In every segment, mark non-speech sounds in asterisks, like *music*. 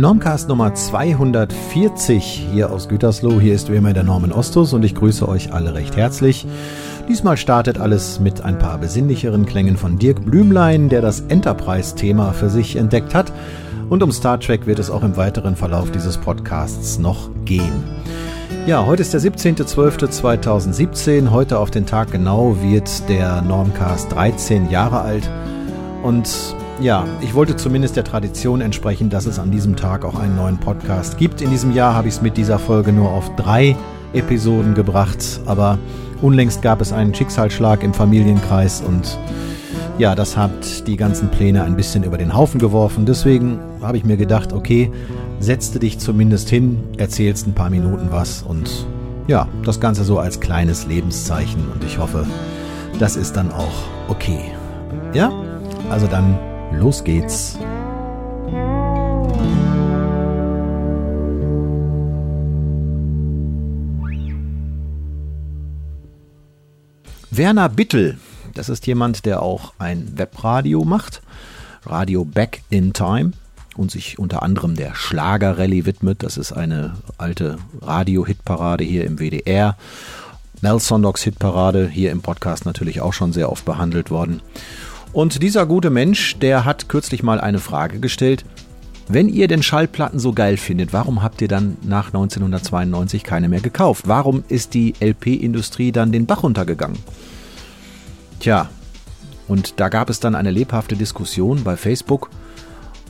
Normcast Nummer 240 hier aus Gütersloh. Hier ist wie immer der Norman Ostus und ich grüße euch alle recht herzlich. Diesmal startet alles mit ein paar besinnlicheren Klängen von Dirk Blümlein, der das Enterprise-Thema für sich entdeckt hat. Und um Star Trek wird es auch im weiteren Verlauf dieses Podcasts noch gehen. Ja, heute ist der 17.12.2017. Heute auf den Tag genau wird der Normcast 13 Jahre alt. Und ja, ich wollte zumindest der Tradition entsprechen, dass es an diesem Tag auch einen neuen Podcast gibt. In diesem Jahr habe ich es mit dieser Folge nur auf drei Episoden gebracht, aber unlängst gab es einen Schicksalsschlag im Familienkreis und ja, das hat die ganzen Pläne ein bisschen über den Haufen geworfen. Deswegen habe ich mir gedacht, okay, setzte dich zumindest hin, erzählst ein paar Minuten was und ja, das Ganze so als kleines Lebenszeichen und ich hoffe, das ist dann auch okay. Ja, also dann Los geht's. Werner Bittel, das ist jemand, der auch ein Webradio macht, Radio Back in Time und sich unter anderem der Schlagerrallye widmet. Das ist eine alte Radio-Hitparade hier im WDR. Mel Sondogs Hitparade hier im Podcast natürlich auch schon sehr oft behandelt worden. Und dieser gute Mensch, der hat kürzlich mal eine Frage gestellt. Wenn ihr denn Schallplatten so geil findet, warum habt ihr dann nach 1992 keine mehr gekauft? Warum ist die LP-Industrie dann den Bach runtergegangen? Tja, und da gab es dann eine lebhafte Diskussion bei Facebook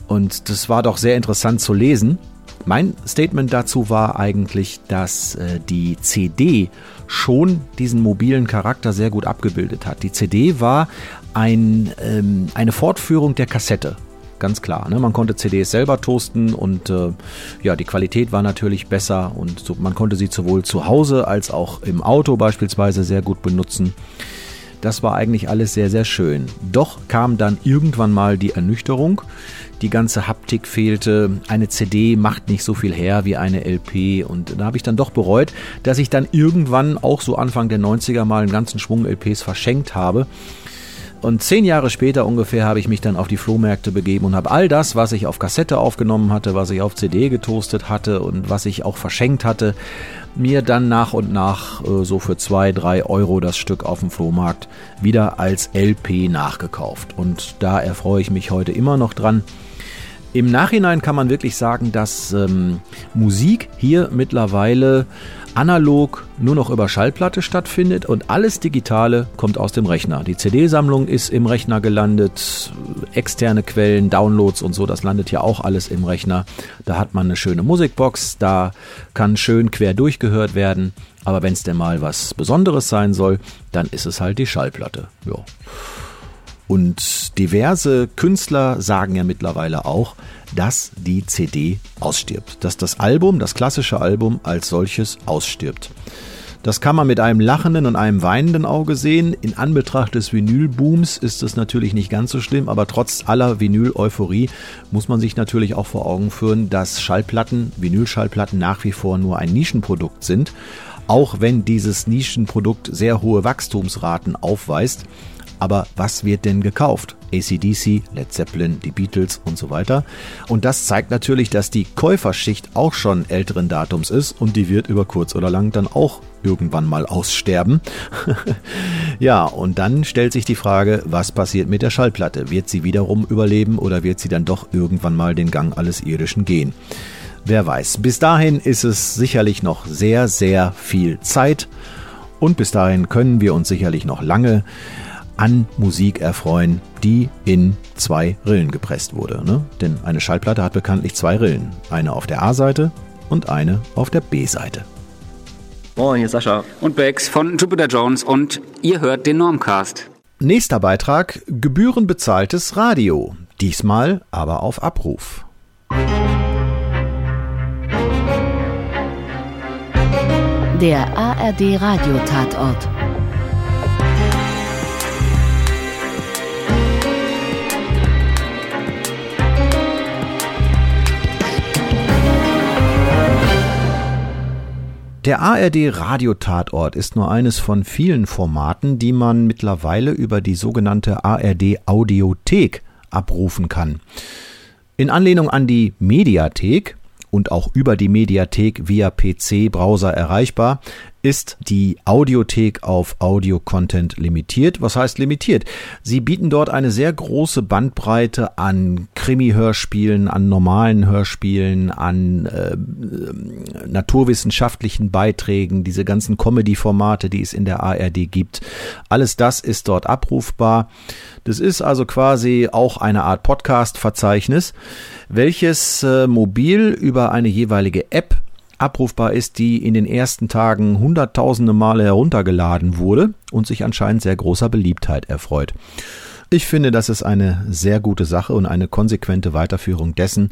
und das war doch sehr interessant zu lesen. Mein Statement dazu war eigentlich, dass äh, die CD schon diesen mobilen Charakter sehr gut abgebildet hat. Die CD war ein, ähm, eine Fortführung der Kassette. Ganz klar. Ne? Man konnte CDs selber toasten und äh, ja, die Qualität war natürlich besser und so, man konnte sie sowohl zu Hause als auch im Auto beispielsweise sehr gut benutzen. Das war eigentlich alles sehr, sehr schön. Doch kam dann irgendwann mal die Ernüchterung. Die ganze Haptik fehlte. Eine CD macht nicht so viel her wie eine LP. Und da habe ich dann doch bereut, dass ich dann irgendwann auch so Anfang der 90er mal einen ganzen Schwung LPs verschenkt habe und zehn Jahre später ungefähr habe ich mich dann auf die Flohmärkte begeben und habe all das, was ich auf Kassette aufgenommen hatte, was ich auf CD getoastet hatte und was ich auch verschenkt hatte, mir dann nach und nach äh, so für zwei, drei Euro das Stück auf dem Flohmarkt wieder als LP nachgekauft. Und da erfreue ich mich heute immer noch dran. Im Nachhinein kann man wirklich sagen, dass ähm, Musik hier mittlerweile analog nur noch über Schallplatte stattfindet und alles Digitale kommt aus dem Rechner. Die CD-Sammlung ist im Rechner gelandet, externe Quellen, Downloads und so, das landet ja auch alles im Rechner. Da hat man eine schöne Musikbox, da kann schön quer durchgehört werden. Aber wenn es denn mal was Besonderes sein soll, dann ist es halt die Schallplatte. Ja. Und diverse Künstler sagen ja mittlerweile auch, dass die CD ausstirbt, dass das Album, das klassische Album als solches ausstirbt. Das kann man mit einem lachenden und einem weinenden Auge sehen. In Anbetracht des Vinylbooms ist es natürlich nicht ganz so schlimm, aber trotz aller Vinyl-Euphorie muss man sich natürlich auch vor Augen führen, dass Schallplatten, Vinylschallplatten nach wie vor nur ein Nischenprodukt sind, auch wenn dieses Nischenprodukt sehr hohe Wachstumsraten aufweist. Aber was wird denn gekauft? ACDC, Led Zeppelin, die Beatles und so weiter. Und das zeigt natürlich, dass die Käuferschicht auch schon älteren Datums ist und die wird über kurz oder lang dann auch irgendwann mal aussterben. *laughs* ja, und dann stellt sich die Frage, was passiert mit der Schallplatte? Wird sie wiederum überleben oder wird sie dann doch irgendwann mal den Gang alles Irdischen gehen? Wer weiß. Bis dahin ist es sicherlich noch sehr, sehr viel Zeit. Und bis dahin können wir uns sicherlich noch lange an Musik erfreuen, die in zwei Rillen gepresst wurde. Ne? Denn eine Schallplatte hat bekanntlich zwei Rillen. Eine auf der A-Seite und eine auf der B-Seite. Moin, hier ist Sascha. Und Bex von Jupiter Jones und ihr hört den Normcast. Nächster Beitrag: Gebührenbezahltes Radio. Diesmal aber auf Abruf. Der ARD Radiotatort. Der ARD Radiotatort ist nur eines von vielen Formaten, die man mittlerweile über die sogenannte ARD Audiothek abrufen kann. In Anlehnung an die Mediathek und auch über die Mediathek via PC-Browser erreichbar, ist die Audiothek auf Audio-Content limitiert. Was heißt limitiert? Sie bieten dort eine sehr große Bandbreite an Krimi-Hörspielen, an normalen Hörspielen, an äh, naturwissenschaftlichen Beiträgen, diese ganzen Comedy-Formate, die es in der ARD gibt. Alles das ist dort abrufbar. Das ist also quasi auch eine Art Podcast-Verzeichnis, welches äh, mobil über eine jeweilige App abrufbar ist, die in den ersten Tagen hunderttausende Male heruntergeladen wurde und sich anscheinend sehr großer Beliebtheit erfreut. Ich finde, das ist eine sehr gute Sache und eine konsequente Weiterführung dessen,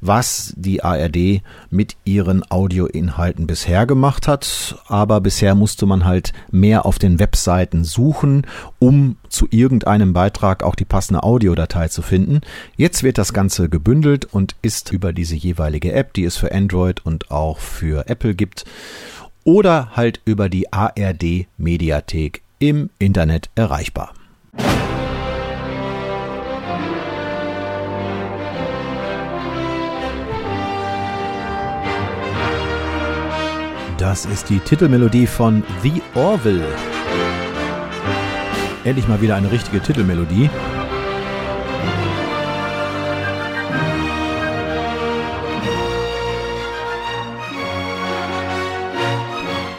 was die ARD mit ihren Audioinhalten bisher gemacht hat. Aber bisher musste man halt mehr auf den Webseiten suchen, um zu irgendeinem Beitrag auch die passende Audiodatei zu finden. Jetzt wird das Ganze gebündelt und ist über diese jeweilige App, die es für Android und auch für Apple gibt, oder halt über die ARD Mediathek im Internet erreichbar. Das ist die Titelmelodie von The Orville. Endlich mal wieder eine richtige Titelmelodie.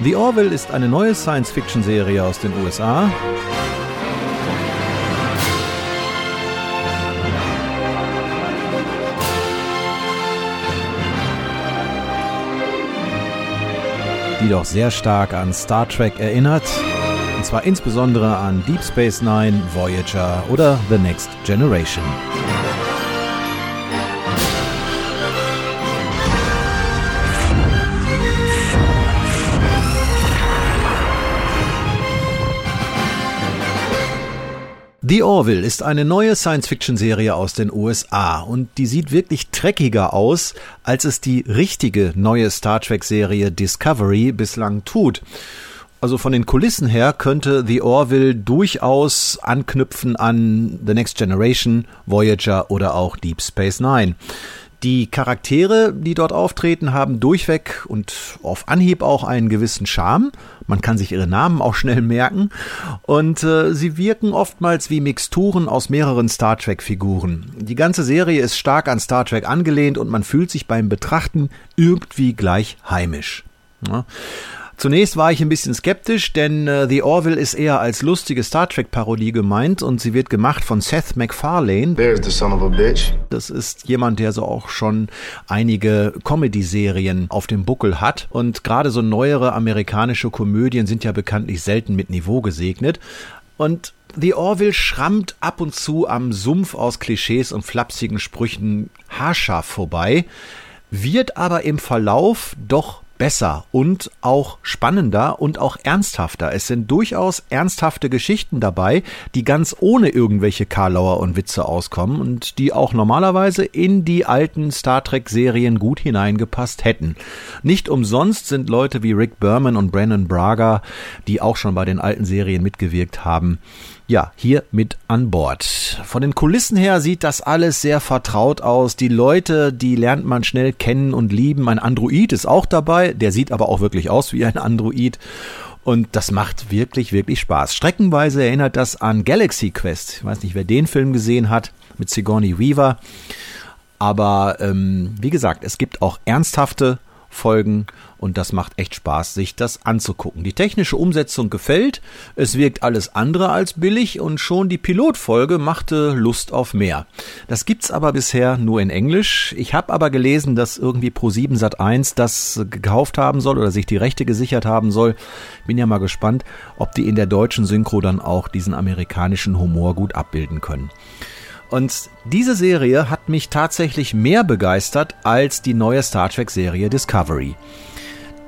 The Orville ist eine neue Science-Fiction-Serie aus den USA. Die doch sehr stark an Star Trek erinnert. Und zwar insbesondere an Deep Space Nine, Voyager oder The Next Generation. The Orville ist eine neue Science-Fiction-Serie aus den USA und die sieht wirklich dreckiger aus, als es die richtige neue Star Trek-Serie Discovery bislang tut. Also von den Kulissen her könnte The Orville durchaus anknüpfen an The Next Generation, Voyager oder auch Deep Space Nine. Die Charaktere, die dort auftreten, haben durchweg und auf Anhieb auch einen gewissen Charme. Man kann sich ihre Namen auch schnell merken. Und äh, sie wirken oftmals wie Mixturen aus mehreren Star Trek-Figuren. Die ganze Serie ist stark an Star Trek angelehnt und man fühlt sich beim Betrachten irgendwie gleich heimisch. Ja. Zunächst war ich ein bisschen skeptisch, denn äh, The Orville ist eher als lustige Star Trek-Parodie gemeint und sie wird gemacht von Seth MacFarlane. Das ist jemand, der so auch schon einige Comedy-Serien auf dem Buckel hat und gerade so neuere amerikanische Komödien sind ja bekanntlich selten mit Niveau gesegnet. Und The Orville schrammt ab und zu am Sumpf aus Klischees und flapsigen Sprüchen haarscharf vorbei, wird aber im Verlauf doch besser und auch spannender und auch ernsthafter. Es sind durchaus ernsthafte Geschichten dabei, die ganz ohne irgendwelche Karlauer und Witze auskommen und die auch normalerweise in die alten Star Trek Serien gut hineingepasst hätten. Nicht umsonst sind Leute wie Rick Berman und Brandon Braga, die auch schon bei den alten Serien mitgewirkt haben, ja, hier mit an Bord. Von den Kulissen her sieht das alles sehr vertraut aus. Die Leute, die lernt man schnell kennen und lieben. Ein Android ist auch dabei, der sieht aber auch wirklich aus wie ein Android. Und das macht wirklich, wirklich Spaß. Streckenweise erinnert das an Galaxy Quest. Ich weiß nicht, wer den Film gesehen hat mit Sigourney Weaver. Aber ähm, wie gesagt, es gibt auch ernsthafte Folgen und das macht echt Spaß, sich das anzugucken. Die technische Umsetzung gefällt, es wirkt alles andere als billig und schon die Pilotfolge machte Lust auf mehr. Das gibt's aber bisher nur in Englisch. Ich habe aber gelesen, dass irgendwie Pro7 Sat1 das gekauft haben soll oder sich die Rechte gesichert haben soll. Bin ja mal gespannt, ob die in der deutschen Synchro dann auch diesen amerikanischen Humor gut abbilden können. Und diese Serie hat mich tatsächlich mehr begeistert als die neue Star Trek Serie Discovery.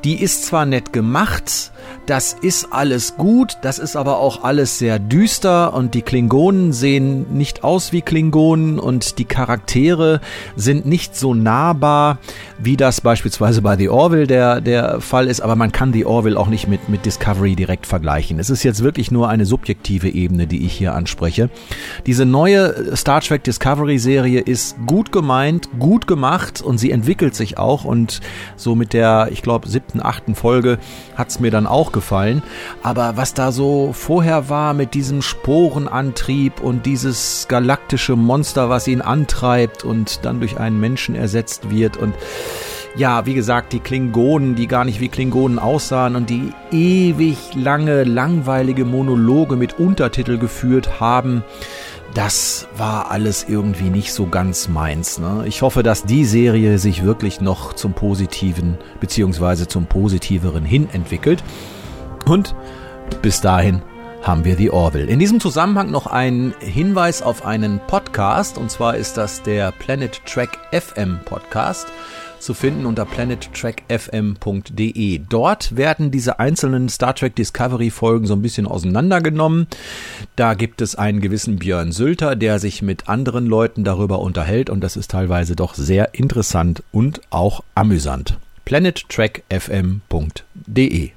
Die ist zwar nett gemacht, das ist alles gut, das ist aber auch alles sehr düster und die Klingonen sehen nicht aus wie Klingonen und die Charaktere sind nicht so nahbar, wie das beispielsweise bei The Orville der, der Fall ist, aber man kann The Orville auch nicht mit, mit Discovery direkt vergleichen. Es ist jetzt wirklich nur eine subjektive Ebene, die ich hier anspreche. Diese neue Star Trek Discovery Serie ist gut gemeint, gut gemacht und sie entwickelt sich auch und so mit der, ich glaube, siebten, achten Folge hat es mir dann auch gefallen. Aber was da so vorher war mit diesem Sporenantrieb und dieses galaktische Monster, was ihn antreibt und dann durch einen Menschen ersetzt wird und ja, wie gesagt, die Klingonen, die gar nicht wie Klingonen aussahen und die ewig lange, langweilige Monologe mit Untertitel geführt haben, das war alles irgendwie nicht so ganz meins. Ne? Ich hoffe, dass die Serie sich wirklich noch zum Positiven beziehungsweise zum Positiveren hin entwickelt. Und bis dahin haben wir die Orville. In diesem Zusammenhang noch ein Hinweis auf einen Podcast, und zwar ist das der Planet Track FM Podcast zu finden unter planettrackfm.de. Dort werden diese einzelnen Star Trek Discovery Folgen so ein bisschen auseinandergenommen. Da gibt es einen gewissen Björn Sülter, der sich mit anderen Leuten darüber unterhält und das ist teilweise doch sehr interessant und auch amüsant. planettrackfm.de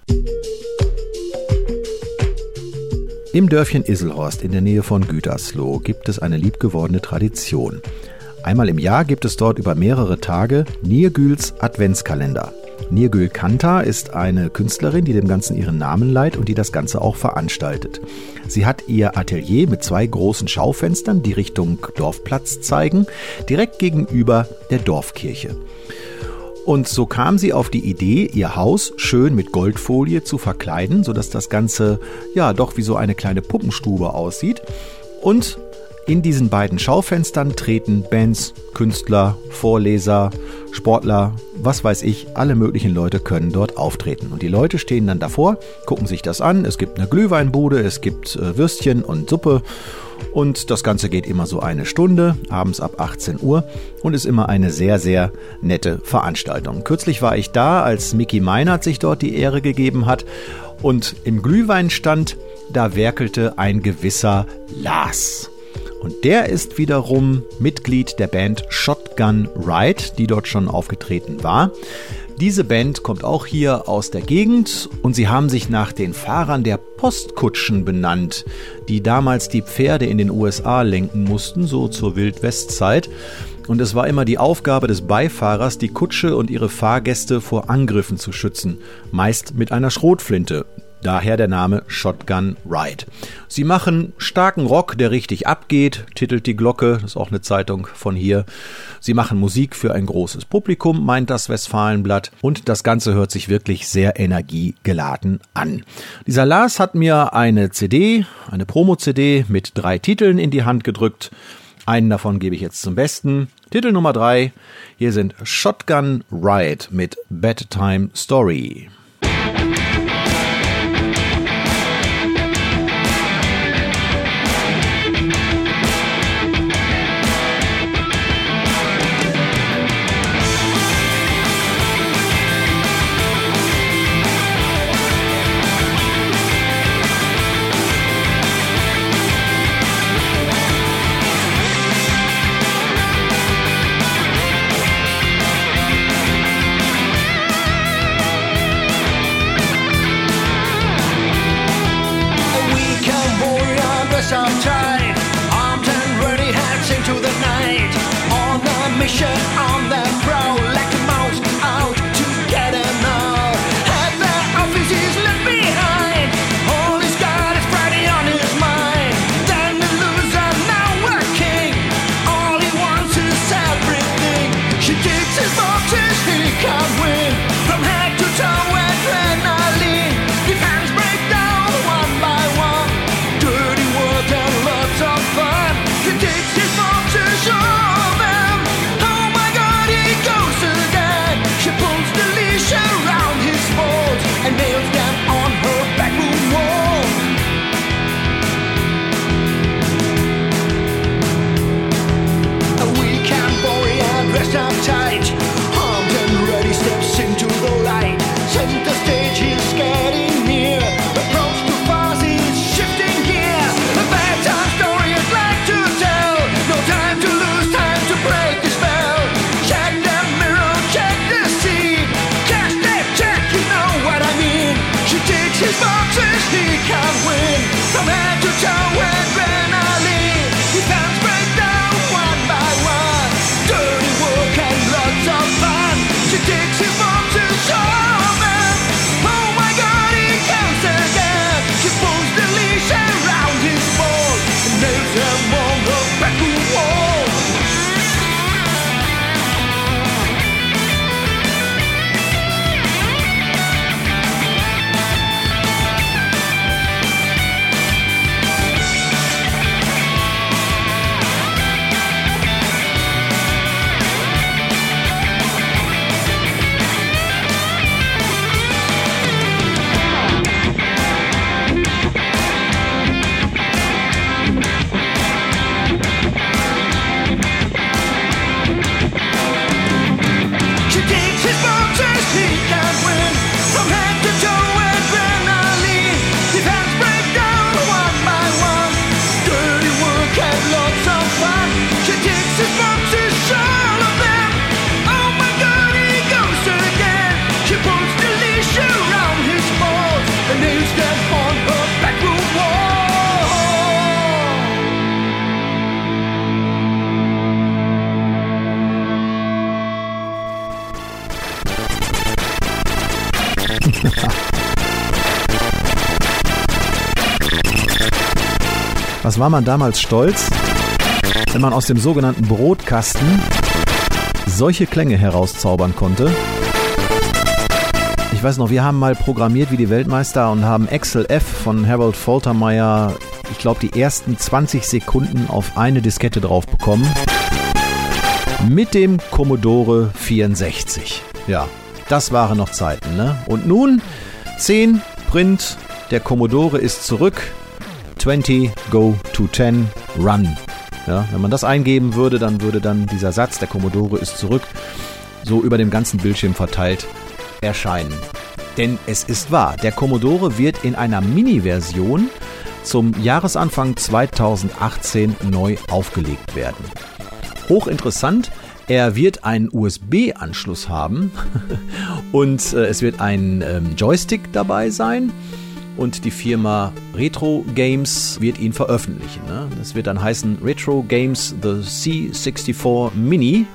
Im Dörfchen Isselhorst in der Nähe von Gütersloh gibt es eine liebgewordene Tradition. Einmal im Jahr gibt es dort über mehrere Tage Nirgüls Adventskalender. Nirgül Kanta ist eine Künstlerin, die dem Ganzen ihren Namen leiht und die das Ganze auch veranstaltet. Sie hat ihr Atelier mit zwei großen Schaufenstern, die Richtung Dorfplatz zeigen, direkt gegenüber der Dorfkirche. Und so kam sie auf die Idee, ihr Haus schön mit Goldfolie zu verkleiden, sodass das Ganze ja doch wie so eine kleine Puppenstube aussieht. Und in diesen beiden Schaufenstern treten Bands, Künstler, Vorleser, Sportler, was weiß ich, alle möglichen Leute können dort auftreten. Und die Leute stehen dann davor, gucken sich das an. Es gibt eine Glühweinbude, es gibt äh, Würstchen und Suppe. Und das Ganze geht immer so eine Stunde, abends ab 18 Uhr und ist immer eine sehr, sehr nette Veranstaltung. Kürzlich war ich da, als Mickey Meinert sich dort die Ehre gegeben hat. Und im Glühweinstand, da werkelte ein gewisser Lars. Und der ist wiederum Mitglied der Band Shotgun Ride, die dort schon aufgetreten war. Diese Band kommt auch hier aus der Gegend und sie haben sich nach den Fahrern der Postkutschen benannt, die damals die Pferde in den USA lenken mussten, so zur Wildwestzeit. Und es war immer die Aufgabe des Beifahrers, die Kutsche und ihre Fahrgäste vor Angriffen zu schützen, meist mit einer Schrotflinte. Daher der Name Shotgun Ride. Sie machen starken Rock, der richtig abgeht, titelt die Glocke, das ist auch eine Zeitung von hier. Sie machen Musik für ein großes Publikum, meint das Westfalenblatt. Und das Ganze hört sich wirklich sehr energiegeladen an. Dieser Lars hat mir eine CD, eine Promo-CD mit drei Titeln in die Hand gedrückt. Einen davon gebe ich jetzt zum Besten. Titel Nummer drei. Hier sind Shotgun Ride mit Bedtime Story. Was war man damals stolz, wenn man aus dem sogenannten Brotkasten solche Klänge herauszaubern konnte? Ich weiß noch, wir haben mal programmiert wie die Weltmeister und haben Excel F von Harold Faltermeyer, ich glaube, die ersten 20 Sekunden auf eine Diskette drauf bekommen. Mit dem Commodore 64. Ja, das waren noch Zeiten, ne? Und nun 10 Print, der Commodore ist zurück. 20 go to 10 run. Ja, wenn man das eingeben würde, dann würde dann dieser Satz, der Commodore ist zurück, so über dem ganzen Bildschirm verteilt erscheinen. Denn es ist wahr, der Commodore wird in einer Mini-Version zum Jahresanfang 2018 neu aufgelegt werden. Hochinteressant, er wird einen USB-Anschluss haben *laughs* und äh, es wird ein ähm, Joystick dabei sein und die Firma Retro Games wird ihn veröffentlichen. Ne? Das wird dann heißen Retro Games The C64 Mini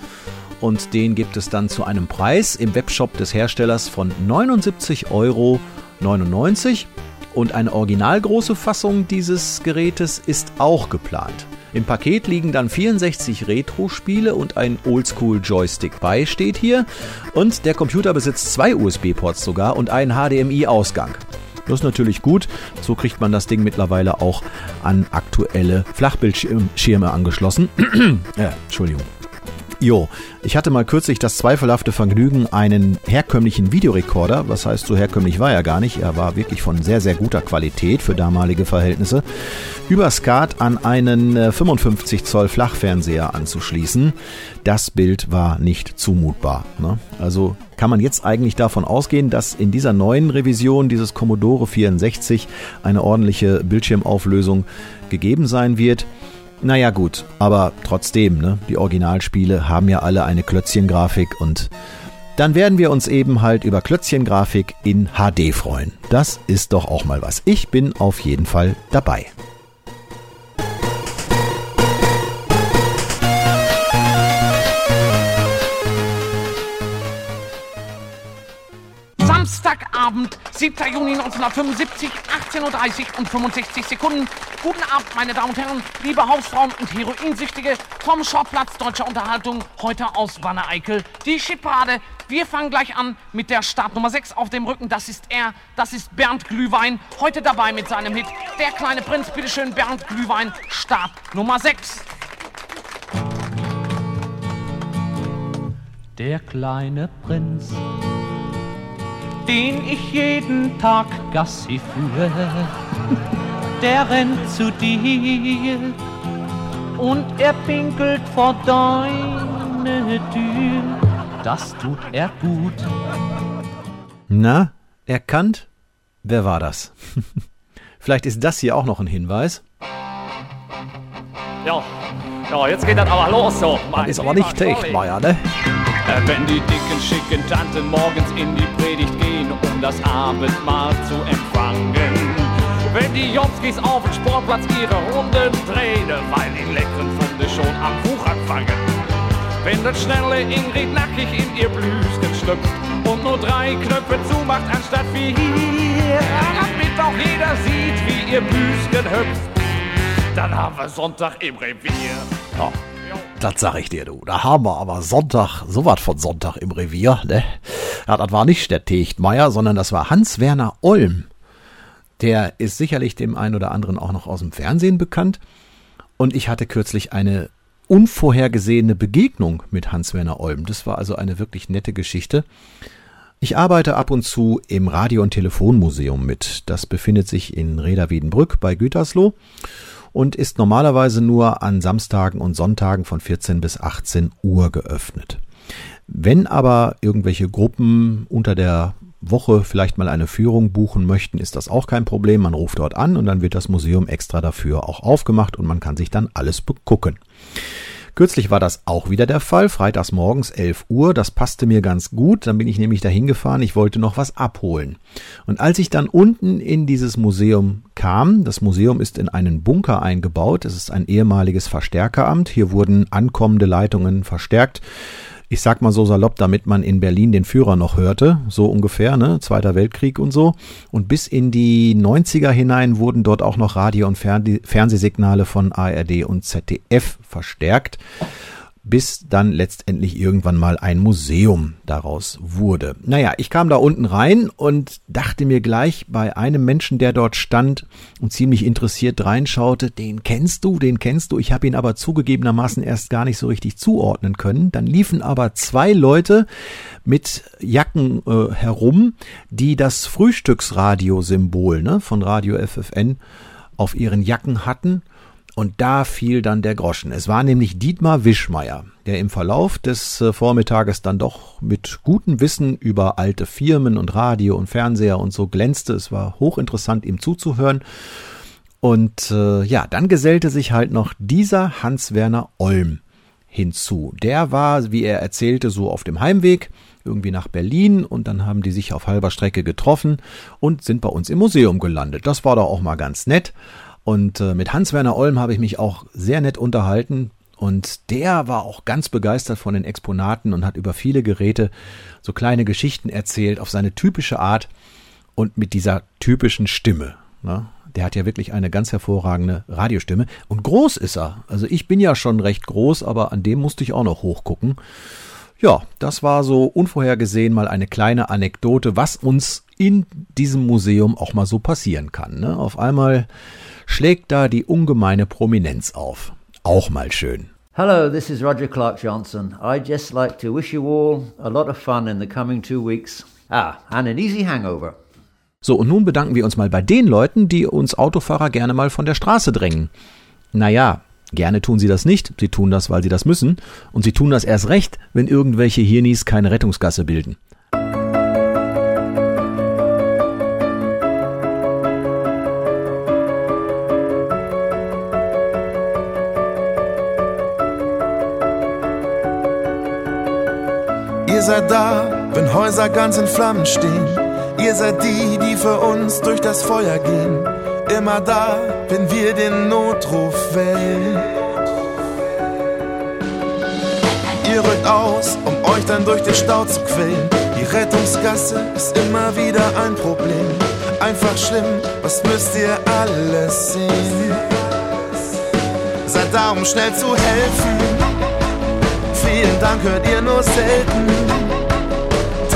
und den gibt es dann zu einem Preis im Webshop des Herstellers von 79,99 Euro. Und eine originalgroße Fassung dieses Gerätes ist auch geplant. Im Paket liegen dann 64 Retro-Spiele und ein Oldschool-Joystick bei, steht hier. Und der Computer besitzt zwei USB-Ports sogar und einen HDMI-Ausgang. Das ist natürlich gut. So kriegt man das Ding mittlerweile auch an aktuelle Flachbildschirme angeschlossen. *clears throat* äh, Entschuldigung. Jo, ich hatte mal kürzlich das zweifelhafte Vergnügen, einen herkömmlichen Videorekorder, was heißt so herkömmlich war er gar nicht, er war wirklich von sehr, sehr guter Qualität für damalige Verhältnisse, über SCART an einen 55 äh, Zoll Flachfernseher anzuschließen. Das Bild war nicht zumutbar. Ne? Also kann man jetzt eigentlich davon ausgehen, dass in dieser neuen Revision dieses Commodore 64 eine ordentliche Bildschirmauflösung gegeben sein wird. Naja gut, aber trotzdem, ne, die Originalspiele haben ja alle eine Klötzchengrafik und dann werden wir uns eben halt über Klötzchengrafik in HD freuen. Das ist doch auch mal was. Ich bin auf jeden Fall dabei. Abend, 7. Juni 1975, 18.30 Uhr und 65 Sekunden. Guten Abend, meine Damen und Herren, liebe Hausfrauen und Heroinsüchtige vom Schauplatz deutscher Unterhaltung, heute aus Wanne-Eickel. Die Schippade. Wir fangen gleich an mit der Startnummer 6 auf dem Rücken. Das ist er, das ist Bernd Glühwein. Heute dabei mit seinem Hit Der kleine Prinz. Bitteschön, Bernd Glühwein, Start Nummer 6. Der kleine Prinz den ich jeden Tag Gassi führe, der rennt zu dir und er pinkelt vor deine Tür. Das tut er gut. Na, erkannt? Wer war das? *laughs* Vielleicht ist das hier auch noch ein Hinweis. Ja, ja, jetzt geht das aber los so. Das ist aber nicht Techtmeier, ne? Äh, wenn die dicken, schicken Tanten morgens in die Predigt gehen, um das Abendmahl zu empfangen. Wenn die Jomskis auf dem Sportplatz ihre Runden drehen, weil die leckeren Funde schon am Wuchern fangen. Wenn das schnelle Ingrid nackig in ihr Blüschen schlüpft und nur drei Knöpfe zumacht anstatt vier, damit auch jeder sieht, wie ihr Büschen hüpft, dann haben wir Sonntag im Revier. Ja. Das sag ich dir, du. Da haben wir aber Sonntag, sowas von Sonntag im Revier, ne? Ja, das war nicht der Techtmeier, sondern das war Hans-Werner Olm. Der ist sicherlich dem einen oder anderen auch noch aus dem Fernsehen bekannt. Und ich hatte kürzlich eine unvorhergesehene Begegnung mit Hans-Werner Olm. Das war also eine wirklich nette Geschichte. Ich arbeite ab und zu im Radio- und Telefonmuseum mit. Das befindet sich in Reda Wiedenbrück bei Gütersloh und ist normalerweise nur an Samstagen und Sonntagen von 14 bis 18 Uhr geöffnet. Wenn aber irgendwelche Gruppen unter der Woche vielleicht mal eine Führung buchen möchten, ist das auch kein Problem. Man ruft dort an und dann wird das Museum extra dafür auch aufgemacht und man kann sich dann alles begucken. Kürzlich war das auch wieder der Fall, freitags morgens 11 Uhr, das passte mir ganz gut, dann bin ich nämlich dahin gefahren, ich wollte noch was abholen. Und als ich dann unten in dieses Museum kam, das Museum ist in einen Bunker eingebaut, es ist ein ehemaliges Verstärkeramt, hier wurden ankommende Leitungen verstärkt, ich sag mal so salopp, damit man in Berlin den Führer noch hörte, so ungefähr, ne, Zweiter Weltkrieg und so. Und bis in die 90er hinein wurden dort auch noch Radio- und Fernsehsignale von ARD und ZDF verstärkt bis dann letztendlich irgendwann mal ein Museum daraus wurde. Naja, ich kam da unten rein und dachte mir gleich bei einem Menschen, der dort stand und ziemlich interessiert reinschaute, den kennst du, den kennst du. Ich habe ihn aber zugegebenermaßen erst gar nicht so richtig zuordnen können. Dann liefen aber zwei Leute mit Jacken äh, herum, die das Frühstücksradio-Symbol ne, von Radio FFN auf ihren Jacken hatten und da fiel dann der Groschen. Es war nämlich Dietmar Wischmeier, der im Verlauf des äh, Vormittages dann doch mit gutem Wissen über alte Firmen und Radio und Fernseher und so glänzte. Es war hochinteressant, ihm zuzuhören. Und äh, ja, dann gesellte sich halt noch dieser Hans-Werner Olm hinzu. Der war, wie er erzählte, so auf dem Heimweg irgendwie nach Berlin und dann haben die sich auf halber Strecke getroffen und sind bei uns im Museum gelandet. Das war doch auch mal ganz nett. Und äh, mit Hans-Werner Olm habe ich mich auch sehr nett unterhalten. Und der war auch ganz begeistert von den Exponaten und hat über viele Geräte so kleine Geschichten erzählt auf seine typische Art und mit dieser typischen Stimme. Ne? Der hat ja wirklich eine ganz hervorragende Radiostimme. Und groß ist er. Also ich bin ja schon recht groß, aber an dem musste ich auch noch hochgucken. Ja, das war so unvorhergesehen mal eine kleine Anekdote, was uns in diesem Museum auch mal so passieren kann. Ne? Auf einmal schlägt da die ungemeine Prominenz auf. Auch mal schön. Hello, this is Roger Clark Johnson. I'd just like to wish you all a lot of fun in the coming two weeks. Ah, and an easy hangover. So, und nun bedanken wir uns mal bei den Leuten, die uns Autofahrer gerne mal von der Straße drängen. Naja, gerne tun sie das nicht, sie tun das, weil sie das müssen, und sie tun das erst recht, wenn irgendwelche Hirnis keine Rettungsgasse bilden. Ihr seid da, wenn Häuser ganz in Flammen stehen. Ihr seid die, die für uns durch das Feuer gehen. Immer da, wenn wir den Notruf wählen. Ihr rückt aus, um euch dann durch den Stau zu quälen. Die Rettungsgasse ist immer wieder ein Problem. Einfach schlimm, was müsst ihr alles sehen? Seid da, um schnell zu helfen vielen Dank hört ihr nur selten.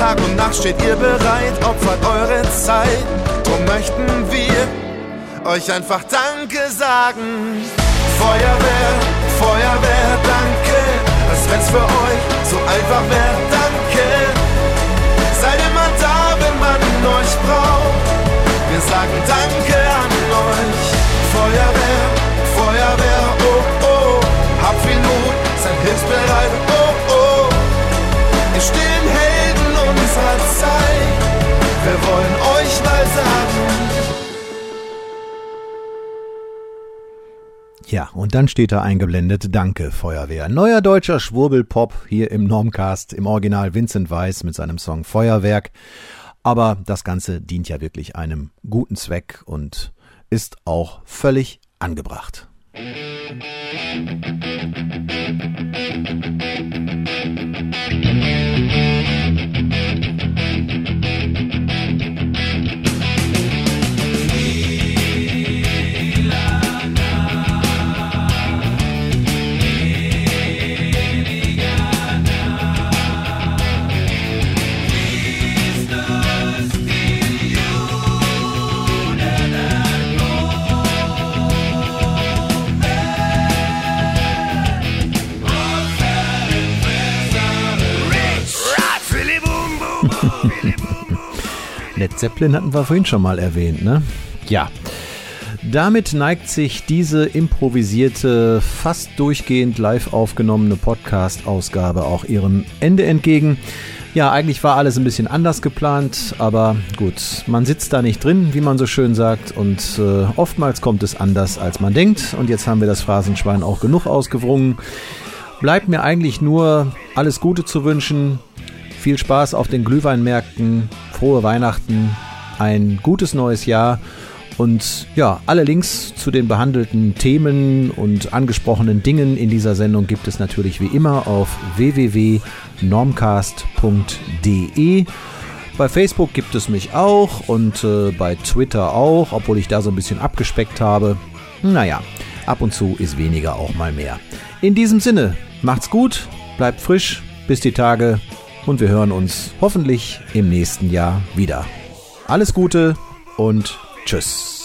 Tag und Nacht steht ihr bereit, opfert eure Zeit. Drum möchten wir euch einfach Danke sagen. Feuerwehr, Feuerwehr, danke. Als wenn's für euch so einfach wäre, danke. Seid immer da, wenn man euch braucht. Wir sagen Danke an euch. Feuerwehr, Feuerwehr, oh oh. Habt viel Mut, seid hilfsbereit, oh. Wir wollen euch mal sagen. Ja, und dann steht da eingeblendet, danke Feuerwehr. Neuer deutscher Schwurbelpop hier im Normcast, im Original Vincent Weiss mit seinem Song Feuerwerk. Aber das Ganze dient ja wirklich einem guten Zweck und ist auch völlig angebracht. Led Zeppelin hatten wir vorhin schon mal erwähnt, ne? Ja. Damit neigt sich diese improvisierte, fast durchgehend live aufgenommene Podcast-Ausgabe auch ihrem Ende entgegen. Ja, eigentlich war alles ein bisschen anders geplant, aber gut, man sitzt da nicht drin, wie man so schön sagt, und äh, oftmals kommt es anders, als man denkt. Und jetzt haben wir das Phrasenschwein auch genug ausgewrungen. Bleibt mir eigentlich nur alles Gute zu wünschen, viel Spaß auf den Glühweinmärkten, frohe Weihnachten, ein gutes neues Jahr Und ja, alle Links zu den behandelten Themen und angesprochenen Dingen in dieser Sendung gibt es natürlich wie immer auf www.normcast.de. Bei Facebook gibt es mich auch und äh, bei Twitter auch, obwohl ich da so ein bisschen abgespeckt habe. Naja, ab und zu ist weniger auch mal mehr. In diesem Sinne, macht's gut, bleibt frisch, bis die Tage und wir hören uns hoffentlich im nächsten Jahr wieder. Alles Gute und tschüss.